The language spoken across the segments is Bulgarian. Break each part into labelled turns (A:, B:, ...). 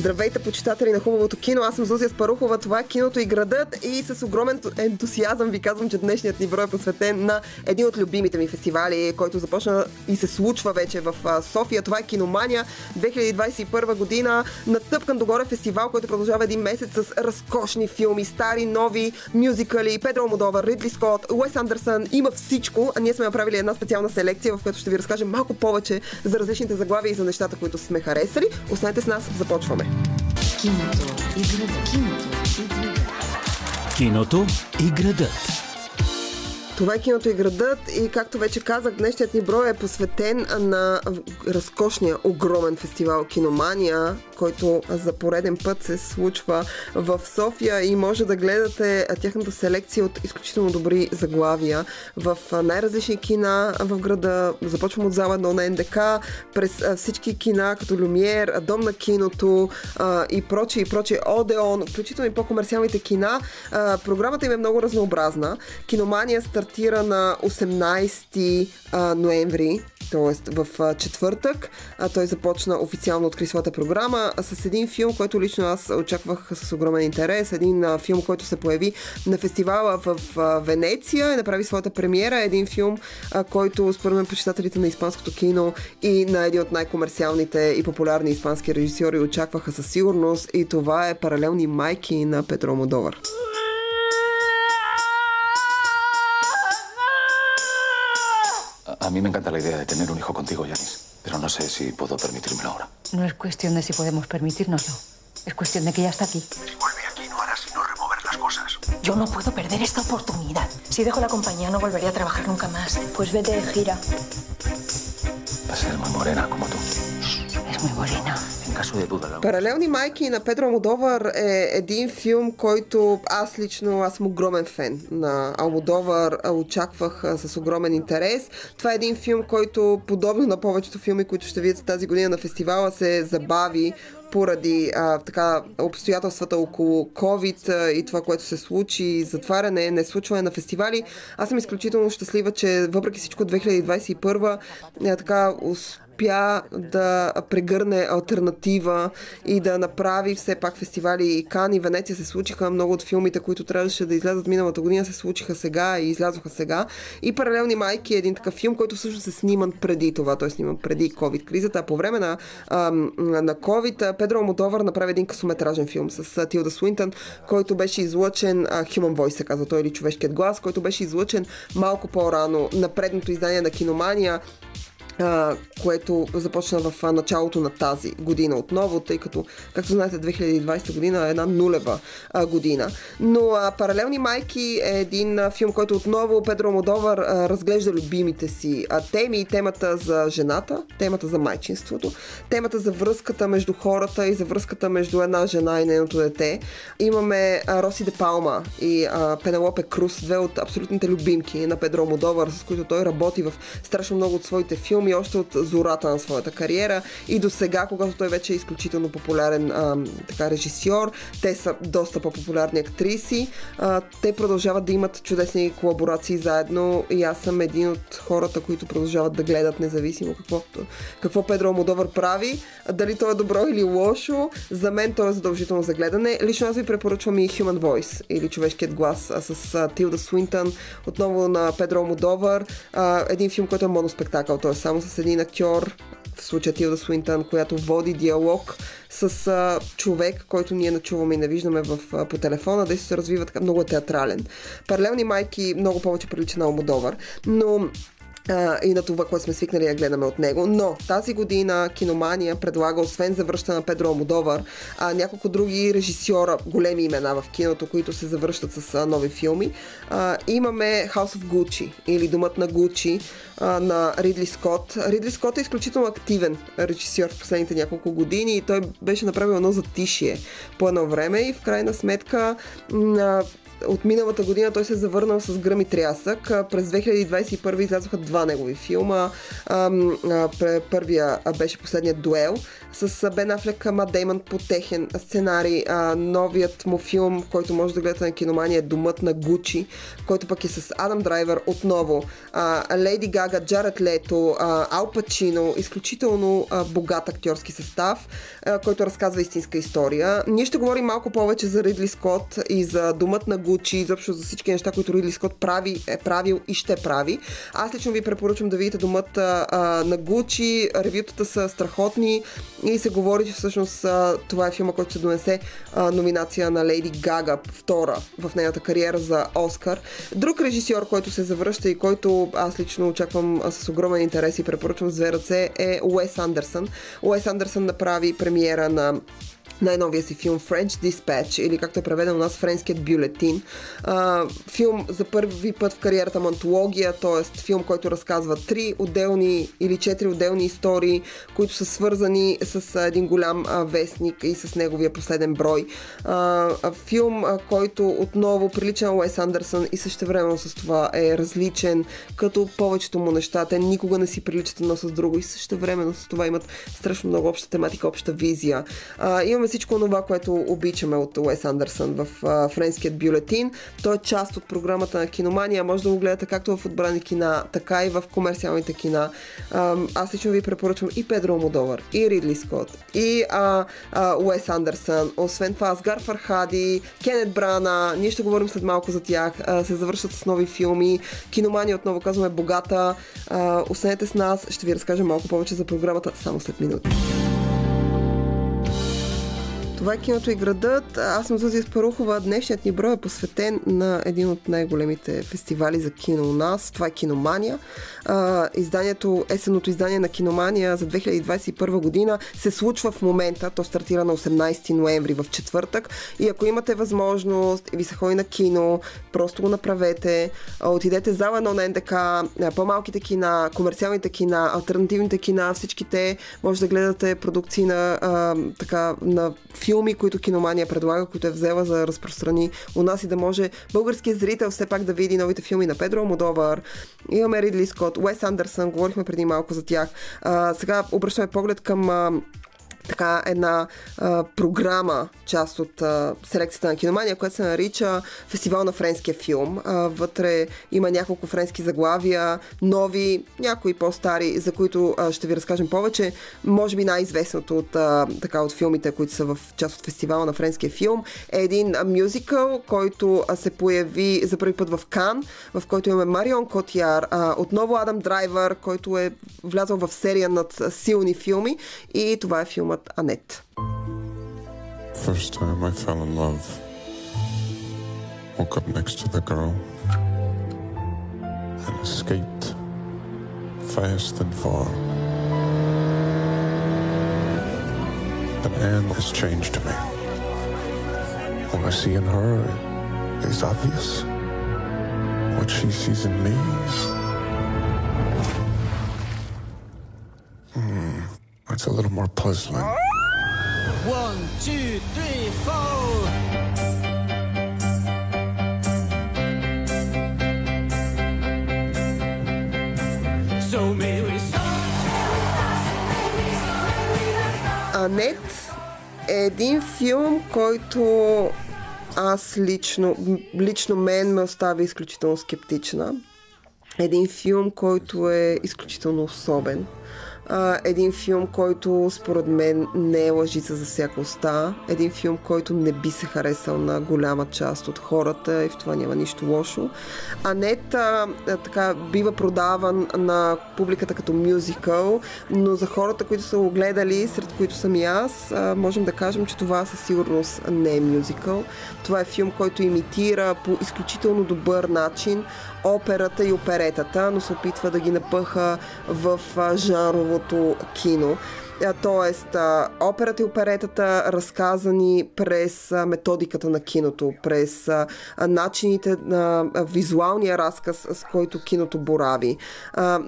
A: Здравейте, почитатели на хубавото кино. Аз съм Зузия Спарухова. Това е киното и градът. И с огромен ентусиазъм ви казвам, че днешният ни брой е посветен на един от любимите ми фестивали, който започна и се случва вече в София. Това е Киномания 2021 година. Натъпкан догоре фестивал, който продължава един месец с разкошни филми, стари, нови, мюзикали, Педро Модовар, Ридли Скот, Уес Андерсън. Има всичко. Ние сме направили една специална селекция, в която ще ви разкажем малко повече за различните заглавия и за нещата, които сме харесали. Останете с нас, започваме. Киното и градът. Киното и градът. Киното и градът. Това е киното и градът и както вече казах, днешният ни брой е посветен на разкошния, огромен фестивал Киномания, който за пореден път се случва в София и може да гледате тяхната селекция от изключително добри заглавия в най-различни кина в града. Започвам от зала 1 на НДК, през всички кина, като Люмиер, Дом на киното и прочие, и прочие, Одеон, включително и по-комерциалните кина. Програмата им е много разнообразна. Киномания стартира стартира на 18 ноември, т.е. в четвъртък. Той започна официално откри своята програма с един филм, който лично аз очаквах с огромен интерес. Един филм, който се появи на фестивала в Венеция и направи своята премиера. Един филм, който според мен почитателите на испанското кино и на един от най-комерциалните и популярни испански режисьори очакваха със сигурност. И това е паралелни майки на Петро Модовар.
B: A mí me encanta la idea de tener un hijo contigo, Yanis, pero no sé si puedo permitírmelo ahora.
C: No es cuestión de si podemos permitírnoslo. Es cuestión de que ya está aquí.
B: Si vuelve aquí no hará sino remover las cosas.
C: Yo no puedo perder esta oportunidad. Si dejo la compañía no volveré a trabajar nunca más.
D: Pues vete de gira.
B: Va a ser muy morena como tú.
C: Es muy morena.
A: Паралелни майки на Педро Алмодовар е един филм, който аз лично, аз съм огромен фен на Алмодовар, очаквах с огромен интерес. Това е един филм, който подобно на повечето филми, които ще видите тази година на фестивала, се забави поради а, така, обстоятелствата около COVID и това, което се случи, затваряне, не случване на фестивали. Аз съм изключително щастлива, че въпреки всичко 2021 а, така успя да прегърне альтернатива и да направи все пак фестивали и Кан и Венеция се случиха. Много от филмите, които трябваше да излязат миналата година, се случиха сега и излязоха сега. И Паралелни майки е един такъв филм, който всъщност се сниман преди това, т.е. сниман преди COVID-кризата, а по време на, на COVID Педро Мотовър направи един късометражен филм с Тилда Суинтън, който беше излъчен, Human Voice се казва той или човешкият глас, който беше излъчен малко по-рано на предното издание на Киномания а, което започна в началото на тази година отново, тъй като, както знаете, 2020 година е една нулева година. Но Паралелни майки е един филм, който отново Педро Модовар разглежда любимите си теми. Темата за жената, темата за майчинството, темата за връзката между хората и за връзката между една жена и нейното дете. Имаме Роси де Палма и Пенелопе Крус, две от абсолютните любимки на Педро Модовар, с които той работи в страшно много от своите филми филми още от зората на своята кариера и до сега, когато той вече е изключително популярен а, така, режисьор, те са доста по-популярни актриси, а, те продължават да имат чудесни колаборации заедно и аз съм един от хората, които продължават да гледат независимо какво, какво Педро Модовър прави, дали то е добро или лошо, за мен то е задължително за гледане. Лично аз ви препоръчвам и Human Voice или човешкият глас а, с Тилда Суинтън, отново на Педро Модовър, един филм, който е моноспектакъл, т.е. само с един актьор, в случая Тилда Суинтън, която води диалог с а, човек, който ние начуваме и не виждаме в, а, по телефона, да се развива така много театрален. Паралелни майки много повече прилича на Омодовър, но а, и на това, което сме свикнали да гледаме от него. Но тази година Киномания предлага, освен завръща на Педро Амодовар, а, няколко други режисьора, големи имена в киното, които се завръщат с а, нови филми. А, имаме House of Gucci или Думът на Гучи на Ридли Скот. Ридли Скот е изключително активен режисьор в последните няколко години и той беше направил едно затишие по едно време и в крайна сметка а, от миналата година той се е завърнал с гръм и трясък. През 2021 излязоха два негови филма. Първия беше последният дуел с Бен Афлек, Мат Деймон по техен сценарий. Новият му филм, който може да гледате на киномания е Думът на Гучи, който пък е с Адам Драйвер отново. Лейди Гага, Джаред Лето, Ал Пачино, изключително богат актьорски състав, който разказва истинска история. Ние ще говорим малко повече за Ридли Скот и за Думът на Гучи, изобщо за всички неща, които Ридли Скот прави, е правил и ще прави. Аз лично ви препоръчвам да видите Думът на Гучи. Ревютата са страхотни и се говори, че всъщност това е филма, който ще донесе номинация на Лейди Гага, втора в нейната кариера за Оскар. Друг режисьор, който се завръща и който аз лично очаквам с огромен интерес и препоръчвам с две ръце е Уес Андерсън. Уес Андерсън направи премиера на най-новия си филм French Dispatch или както е преведен у нас Френският бюлетин. А, филм за първи път в кариерата му антология, т.е. филм, който разказва три отделни или четири отделни истории, които са свързани с един голям а, вестник и с неговия последен брой. А, филм, а, който отново прилича на Уес Андерсън и също времено с това е различен, като повечето му неща. Те никога не си приличат едно с друго и също времено с това имат страшно много обща тематика, обща визия. А, имаме всичко това, което обичаме от Уес Андерсън в а, френският бюлетин. Той е част от програмата на киномания. Може да го гледате както в отбрани кина, така и в комерциалните кина. А, аз лично ви препоръчвам и Педро Модовър, и Ридли Скот, и а, а, Уес Андерсън. Освен това, Асгар Фархади, Кенет Брана, ние ще говорим след малко за тях, а, се завършат с нови филми. Киномания, отново казваме, е богата. А, останете с нас, ще ви разкажем малко повече за програмата само след минути. Това е киното и градът. Аз съм Зузия Спарухова. Днешният ни брой е посветен на един от най-големите фестивали за кино у нас. Това е Киномания. А, изданието, есеното издание на Киномания за 2021 година се случва в момента. То стартира на 18 ноември в четвъртък. И ако имате възможност ви се ходи на кино, просто го направете. Отидете зала едно на НДК, по-малките кина, комерциалните кина, альтернативните кина, всичките може да гледате продукции на, така, на филми, които киномания предлага, които е взела за разпространи у нас и да може българският зрител все пак да види новите филми на Педро Модовар. Имаме Ридли Скот, Уес Андерсън, говорихме преди малко за тях. А, сега обръщаме поглед към а, така една а, програма, част от а, селекцията на киномания, която се нарича Фестивал на френския филм. А, вътре има няколко френски заглавия, нови, някои по-стари, за които а, ще ви разкажем повече. Може би най-известното от, а, така, от филмите, които са в част от фестивала на френския филм, е един мюзикъл, който а, се появи за първи път в Кан, в който имаме Марион Котяр, а, отново Адам Драйвер, който е влязъл в серия над силни филми и това е филмът fortsatt Anette.
D: First time I fell in love. Woke up next to the girl. And escaped. Fast and far. But Anne has changed me. What I see in her is obvious. What she sees in me hmm, it's a little more puzzling. One, two, three, four.
A: So may we Анет е един филм, който аз лично, лично мен ме остави изключително скептична. Един филм, който е изключително особен а, един филм, който според мен не е лъжица за всяка уста. Един филм, който не би се харесал на голяма част от хората и в това няма нищо лошо. А не а, така бива продаван на публиката като мюзикъл, но за хората, които са го гледали, сред които съм и аз, а, можем да кажем, че това със сигурност не е мюзикъл. Това е филм, който имитира по изключително добър начин операта и оперетата, но се опитва да ги напъха в жанровото кино. Тоест, операта и оперетата разказани през методиката на киното, през начините на визуалния разказ, с който киното борави.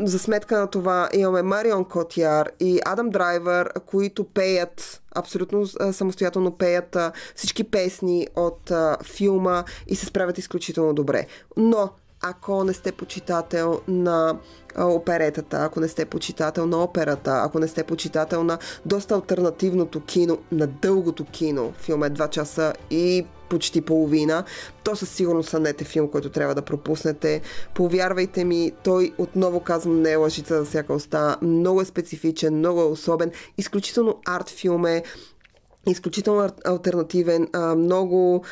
A: За сметка на това имаме Марион Котяр и Адам Драйвер, които пеят абсолютно самостоятелно пеят всички песни от филма и се справят изключително добре. Но ако не сте почитател на оперетата, ако не сте почитател на операта, ако не сте почитател на доста альтернативното кино, на дългото кино, филм е 2 часа и почти половина, то със сигурност сънете филм, който трябва да пропуснете. Повярвайте ми, той отново казвам не е лъжица за всяка уста. Много е специфичен, много е особен, изключително арт филм е, изключително альтернативен, много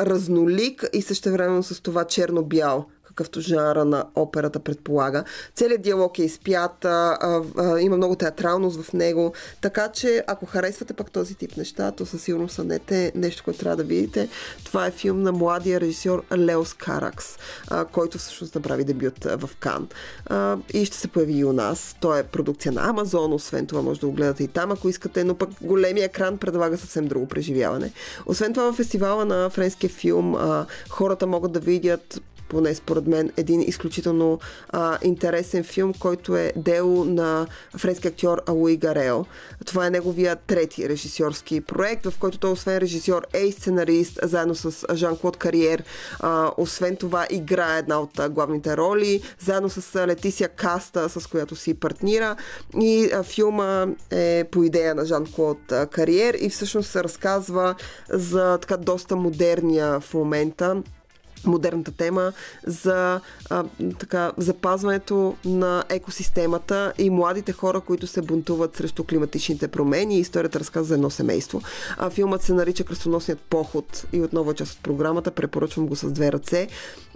A: разнолик и също времено с това черно-бял какъвто жанра на операта предполага. Целият диалог е изпят, а, а, а, има много театралност в него, така че ако харесвате пък този тип неща, то със сигурност сънете нещо, което трябва да видите. Това е филм на младия режисьор Леос Каракс, а, който всъщност направи дебют в Кан. А, и ще се появи и у нас. Той е продукция на Амазон, освен това може да го гледате и там, ако искате, но пък големия екран предлага съвсем друго преживяване. Освен това в фестивала на френския филм а, хората могат да видят поне според мен, един изключително а, интересен филм, който е дело на френски актьор Алуи Гарел. Това е неговия трети режисьорски проект, в който той освен режисьор е и сценарист, заедно с Жан-Клод Кариер. А, освен това играе една от главните роли, заедно с Летисия Каста, с която си партнира. И а, филма е по идея на Жан-Клод Кариер и всъщност се разказва за така доста модерния в момента модерната тема за а, така, запазването на екосистемата и младите хора, които се бунтуват срещу климатичните промени. Историята разказва за едно семейство. А, филмът се нарича Кръстоносният поход и отново е част от програмата. Препоръчвам го с две ръце.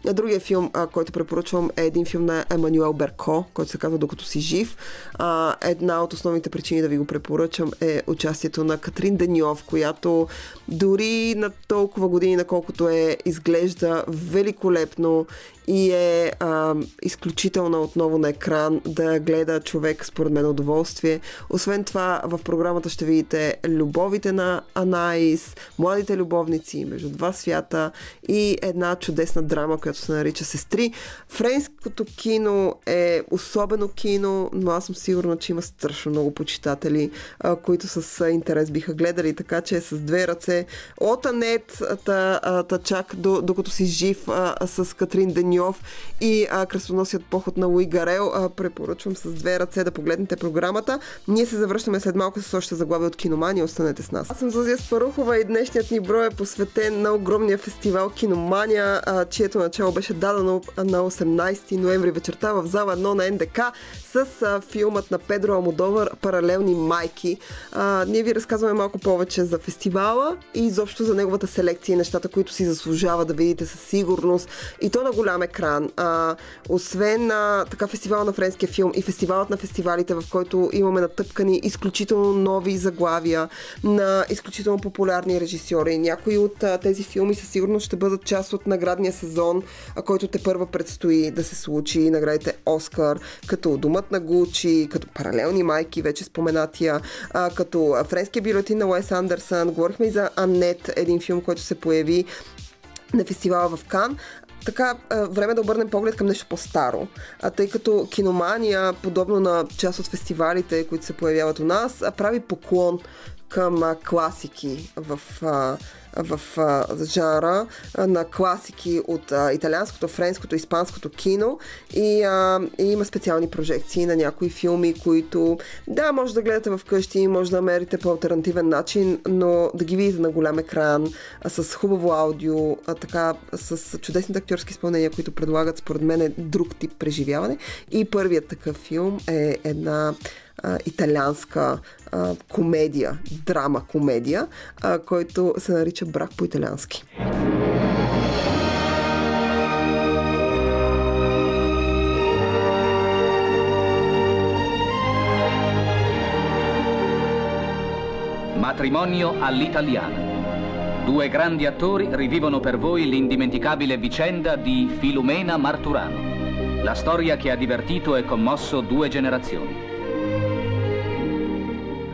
A: Другия филм, а, който препоръчвам е един филм на Емануел Берко, който се казва Докато си жив. А, една от основните причини да ви го препоръчам е участието на Катрин Деньов, която дори на толкова години, наколкото е, изглежда великолепно и е а, изключителна отново на екран да гледа човек според мен удоволствие. Освен това, в програмата ще видите любовите на Анаис, младите любовници между два свята и една чудесна драма, която се нарича Сестри. Френското кино е особено кино, но аз съм сигурна, че има страшно много почитатели, а, които с интерес биха гледали, така че с две ръце от Анет та, та чак до, докато си жив а, с Катрин Деню Ньов и а, кръстоносият поход на Луи Гарел. А, препоръчвам с две ръце да погледнете програмата. Ние се завръщаме след малко с още заглави от Киномания. Останете с нас. Аз съм Зазия Спарухова и днешният ни брой е посветен на огромния фестивал Киномания, а, чието начало беше дадено на 18 ноември вечерта в зала 1 на НДК с а, филмът на Педро Амодовър Паралелни майки. А, ние ви разказваме малко повече за фестивала и изобщо за неговата селекция и нещата, които си заслужава да видите със сигурност. И то на голям екран. А, освен на така фестивал на френския филм и фестивалът на фестивалите, в който имаме натъпкани изключително нови заглавия на изключително популярни режисьори. Някои от а, тези филми със сигурност ще бъдат част от наградния сезон, а, който те първа предстои да се случи. Наградите Оскар, като Думът на Гучи, като Паралелни майки, вече споменатия, а, като Френския бюлетин на Уес Андерсън. Говорихме и за Анет, един филм, който се появи на фестивала в Кан така време да обърнем поглед към нещо по-старо. А тъй като киномания, подобно на част от фестивалите, които се появяват у нас, прави поклон към класики в в а, жанра а, на класики от а, италианското, френското, испанското кино и, а, и има специални прожекции на някои филми, които да, може да гледате вкъщи, може да намерите по альтернативен начин, но да ги видите на голям екран, а, с хубаво аудио, а, така, с чудесните актьорски изпълнения, които предлагат според мен е друг тип преживяване. И първият такъв филм е една а, италианска а, комедия, драма комедия, а, който се нарича Брак по италиански.
E: Matrimonio all'italiana. Due grandi attori rivivono per voi l'indimenticabile vicenda di Filumena Marturano, la storia che ha divertito e commosso due generazioni.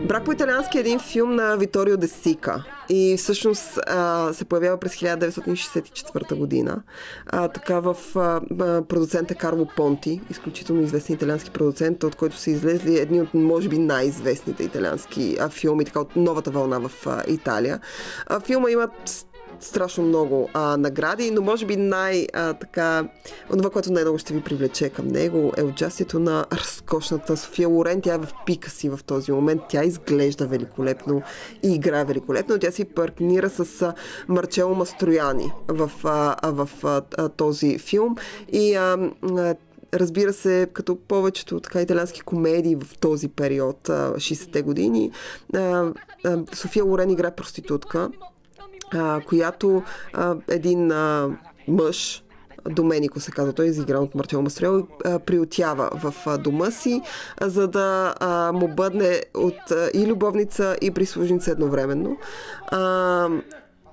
A: Брак по италиански е един филм на Виторио Десика и всъщност а, се появява през 1964 година. А, така в а, продуцента Карло Понти, изключително известен италиански продуцент, от който са излезли едни от, може би, най-известните италиански а, филми, така от новата вълна в а, Италия. А, филма има страшно много а, награди, но може би най-така, това, което най-много ще ви привлече към него е участието на разкошната София Лорен. Тя е в пика си в този момент. Тя изглежда великолепно и играе великолепно. Тя си партнира с а, Марчело Мастрояни в, а, в а, този филм и а, а, разбира се, като повечето така италиански комедии в този период, 60-те години, София Лорен играе проститутка а, която а, един а, мъж, Доменико се казва, той е изигран от Мартио Мастрел, приотява в дома си, за да му бъдне от и любовница, и прислужница едновременно.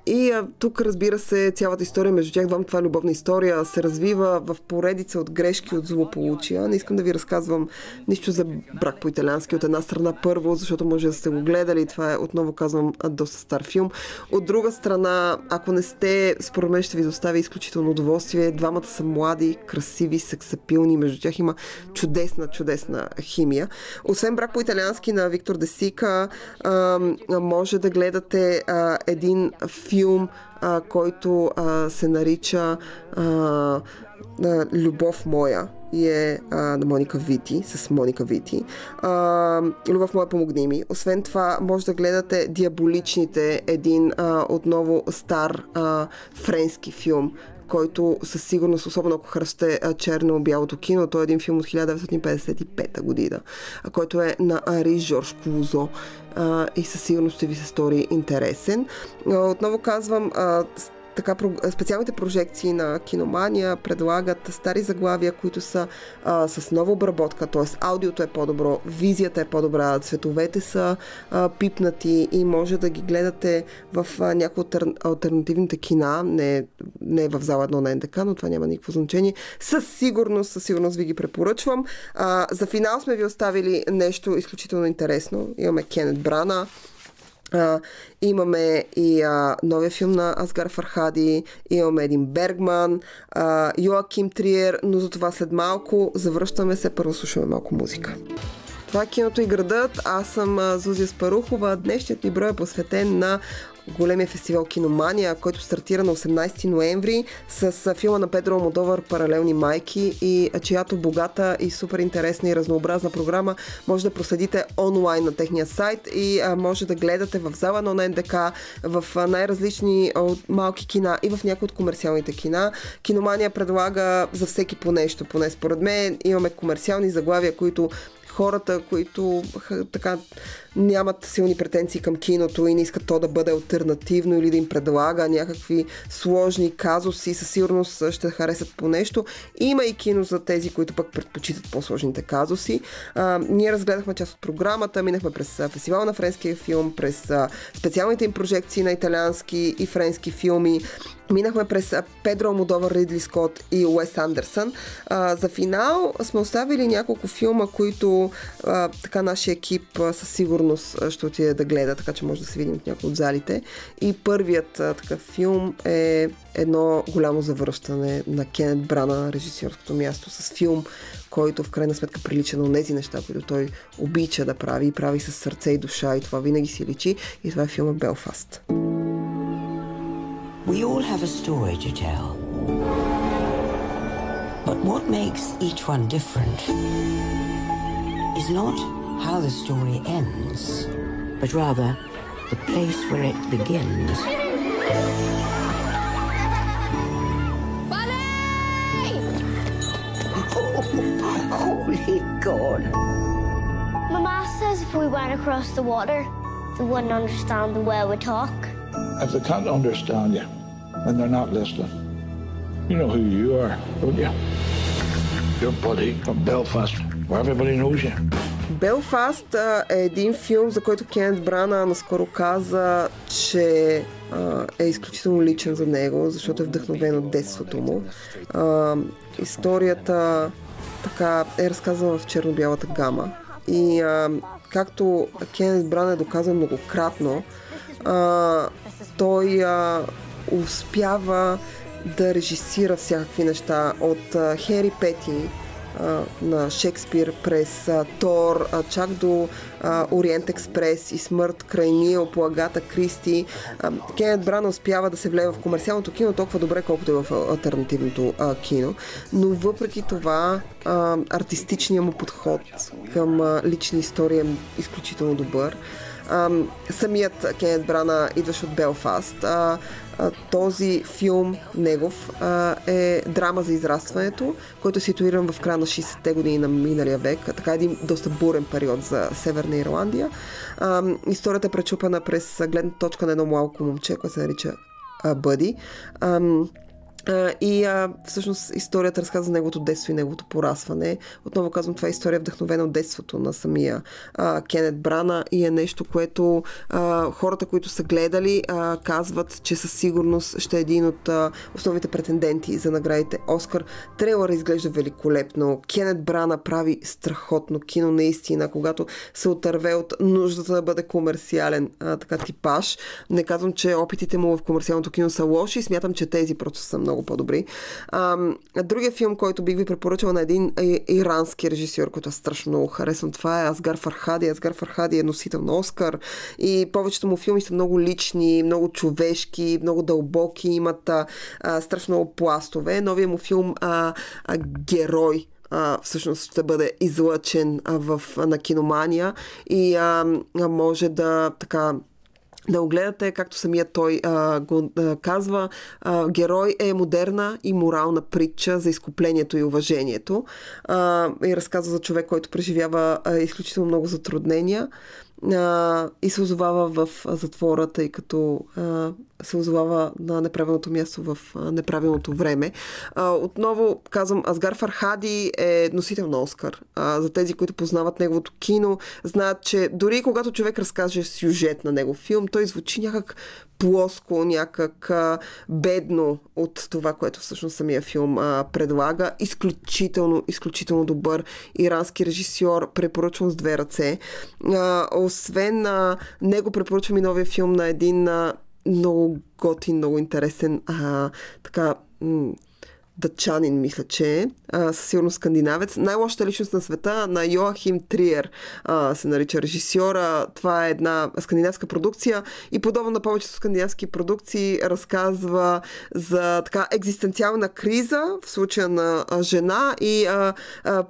A: И а, тук, разбира се, цялата история между тях двамата, това е любовна история, се развива в поредица от грешки, от злополучия. Не искам да ви разказвам нищо за брак по италиански от една страна първо, защото може да сте го гледали. Това е, отново казвам, доста стар филм. От друга страна, ако не сте, според мен ще ви достави изключително удоволствие. Двамата са млади, красиви, сексапилни. Между тях има чудесна, чудесна химия. Освен брак по италиански на Виктор Десика, а, може да гледате а, един филм филм, а, който а, се нарича а, Любов моя и е а, на Моника Вити, с Моника Вити. А, Любов моя, помогни ми. Освен това, може да гледате Диаболичните, един а, отново стар а, френски филм, който със сигурност, особено ако харесате черно-бялото кино, той е един филм от 1955 година, който е на Ари Жорж Клузо и със сигурност ще ви се стори интересен. Отново казвам, така, специалните прожекции на киномания предлагат стари заглавия, които са а, с нова обработка, т.е. аудиото е по-добро, визията е по-добра, цветовете са а, пипнати и може да ги гледате в някои от альтернативните кина, не, не в зала едно на НДК, но това няма никакво значение. Със сигурност, със сигурност ви ги препоръчвам. А, за финал сме ви оставили нещо изключително интересно. Имаме Кенет Брана, а, имаме и а, новия филм на Асгар Фархади, имаме един Бергман, а, Йоаким Триер, но за това след малко завръщаме се, първо слушаме малко музика. Това е киното и градът. Аз съм Зузия Спарухова. Днешният ни брой е посветен на големия фестивал Киномания, който стартира на 18 ноември с филма на Педро Модовър Паралелни майки и чиято богата и супер интересна и разнообразна програма може да проследите онлайн на техния сайт и може да гледате в зала на НДК, в най-различни малки кина и в някои от комерциалните кина. Киномания предлага за всеки по нещо, поне според мен. Имаме комерциални заглавия, които хората, които така нямат силни претенции към киното и не искат то да бъде альтернативно или да им предлага някакви сложни казуси, със сигурност ще харесат по нещо. Има и кино за тези, които пък предпочитат по-сложните казуси. А, ние разгледахме част от програмата, минахме през фестивал на френския филм, през специалните им прожекции на италиански и френски филми, Минахме през Педро Модовар, Ридли Скот и Уес Андерсън. А, за финал сме оставили няколко филма, които а, така нашия екип със сигурност ще отиде да гледа, така че може да се видим в някои от залите. И първият а, такъв филм е едно голямо завръщане на Кенет Брана на режисьорското място с филм, който в крайна сметка прилича на тези неща, които той обича да прави и прави с сърце и душа и това винаги си личи. И това е филма Белфаст. We all have a story to tell. But what makes each one different is not how the story ends, but rather the place where it begins. holy God. Mama says if we went across the water, they wouldn't understand the way we talk. If they can't understand you, then they're not listening. You know who you are, don't you? Your buddy from Belfast, where everybody knows you. Белфаст е един филм, за който Кенет Брана наскоро каза, че е изключително личен за него, защото е вдъхновен от детството му. Историята така е разказана в черно-бялата гама и а, както Кенет Бран е доказал многократно, а, той а, успява да режисира всякакви неща от Хери Пети, на Шекспир през Тор, чак до Ориент Експрес и Смърт край Нил по Агата Кристи. Кенет Брана успява да се влее в комерциалното кино толкова добре, колкото е в альтернативното кино. Но въпреки това артистичният му подход към а, лична история е изключително добър. Самият Кенет Брана идваш от Белфаст. Този филм, негов, е драма за израстването, който е ситуиран в края на 60-те години на миналия век. Така един доста бурен период за Северна Ирландия. Историята е пречупана през гледна точка на едно малко момче, което се нарича Бъди. Uh, и uh, всъщност историята разказва неговото детство и неговото порасване. Отново казвам, това е история вдъхновена от детството на самия uh, Кенет Брана и е нещо, което uh, хората, които са гледали, uh, казват, че със сигурност ще е един от uh, основните претенденти за наградите Оскар. Трейлър изглежда великолепно. Кенет Брана прави страхотно кино наистина, когато се отърве от нуждата да бъде комерциален uh, така типаж. Не казвам, че опитите му в комерциалното кино са лоши, смятам, че тези просто са много много по-добри. А, другия филм, който бих ви препоръчала на един ирански режисьор, който аз страшно много харесвам, това е Асгар Фархади. Асгар Фархади е носител на Оскар и повечето му филми са много лични, много човешки, много дълбоки, имат а, страшно много пластове. Новия му филм а, а, Герой а, всъщност ще бъде излъчен а, в, а, на киномания и а, може да така да го гледате, както самия той а, го а, казва, а, герой е модерна и морална притча за изкуплението и уважението. А, и разказва за човек, който преживява а, изключително много затруднения а, и се озовава в затвора, тъй като а, се озовава на неправилното място в а, неправилното време. А, отново казвам, Асгар Фархади е носител на Оскар. А, за тези, които познават неговото кино, знаят, че дори когато човек разкаже сюжет на негов филм, той звучи някак плоско, някак бедно от това, което всъщност самия филм предлага. Изключително, изключително добър ирански режисьор, препоръчвам с две ръце. Освен а, него препоръчвам и новия филм на един много готин, много интересен а, така дъчанин, мисля, че е, със сигурност скандинавец. Най-лошата личност на света на Йоахим Триер а, се нарича режисьора. Това е една скандинавска продукция и подобно на повечето скандинавски продукции разказва за така екзистенциална криза в случая на жена и а, а,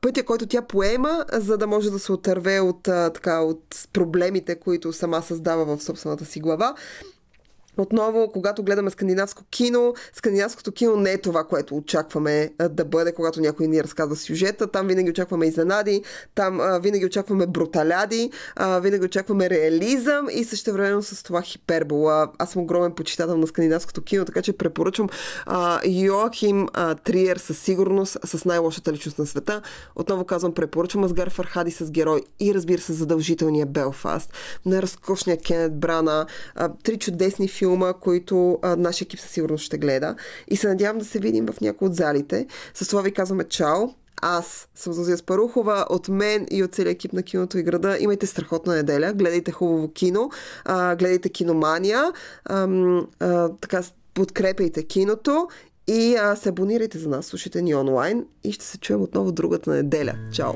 A: пътя, който тя поема, за да може да се отърве от, така, от проблемите, които сама създава в собствената си глава. Отново, когато гледаме скандинавско кино, скандинавското кино не е това, което очакваме да бъде, когато някой ни разказва сюжета. Там винаги очакваме изненади, там а, винаги очакваме бруталяди, а, винаги очакваме реализъм и също времено с това хипербола. Аз съм огромен почитател на скандинавското кино, така че препоръчвам а, Йоахим а, Триер със сигурност, с най-лошата личност на света. Отново казвам, препоръчвам Асгар Фархади с герой и разбира се задължителния Белфаст, на разкошния Кенет Брана, а, три чудесни филми филма, които нашия екип със сигурност ще гледа. И се надявам да се видим в някои от залите. С това ви казваме чао. Аз съм Зозия Спарухова, от мен и от целият екип на киното и града. Имайте страхотна неделя, гледайте хубаво кино, гледайте киномания, така подкрепяйте киното и се абонирайте за нас, слушайте ни онлайн и ще се чуем отново другата неделя. Чао!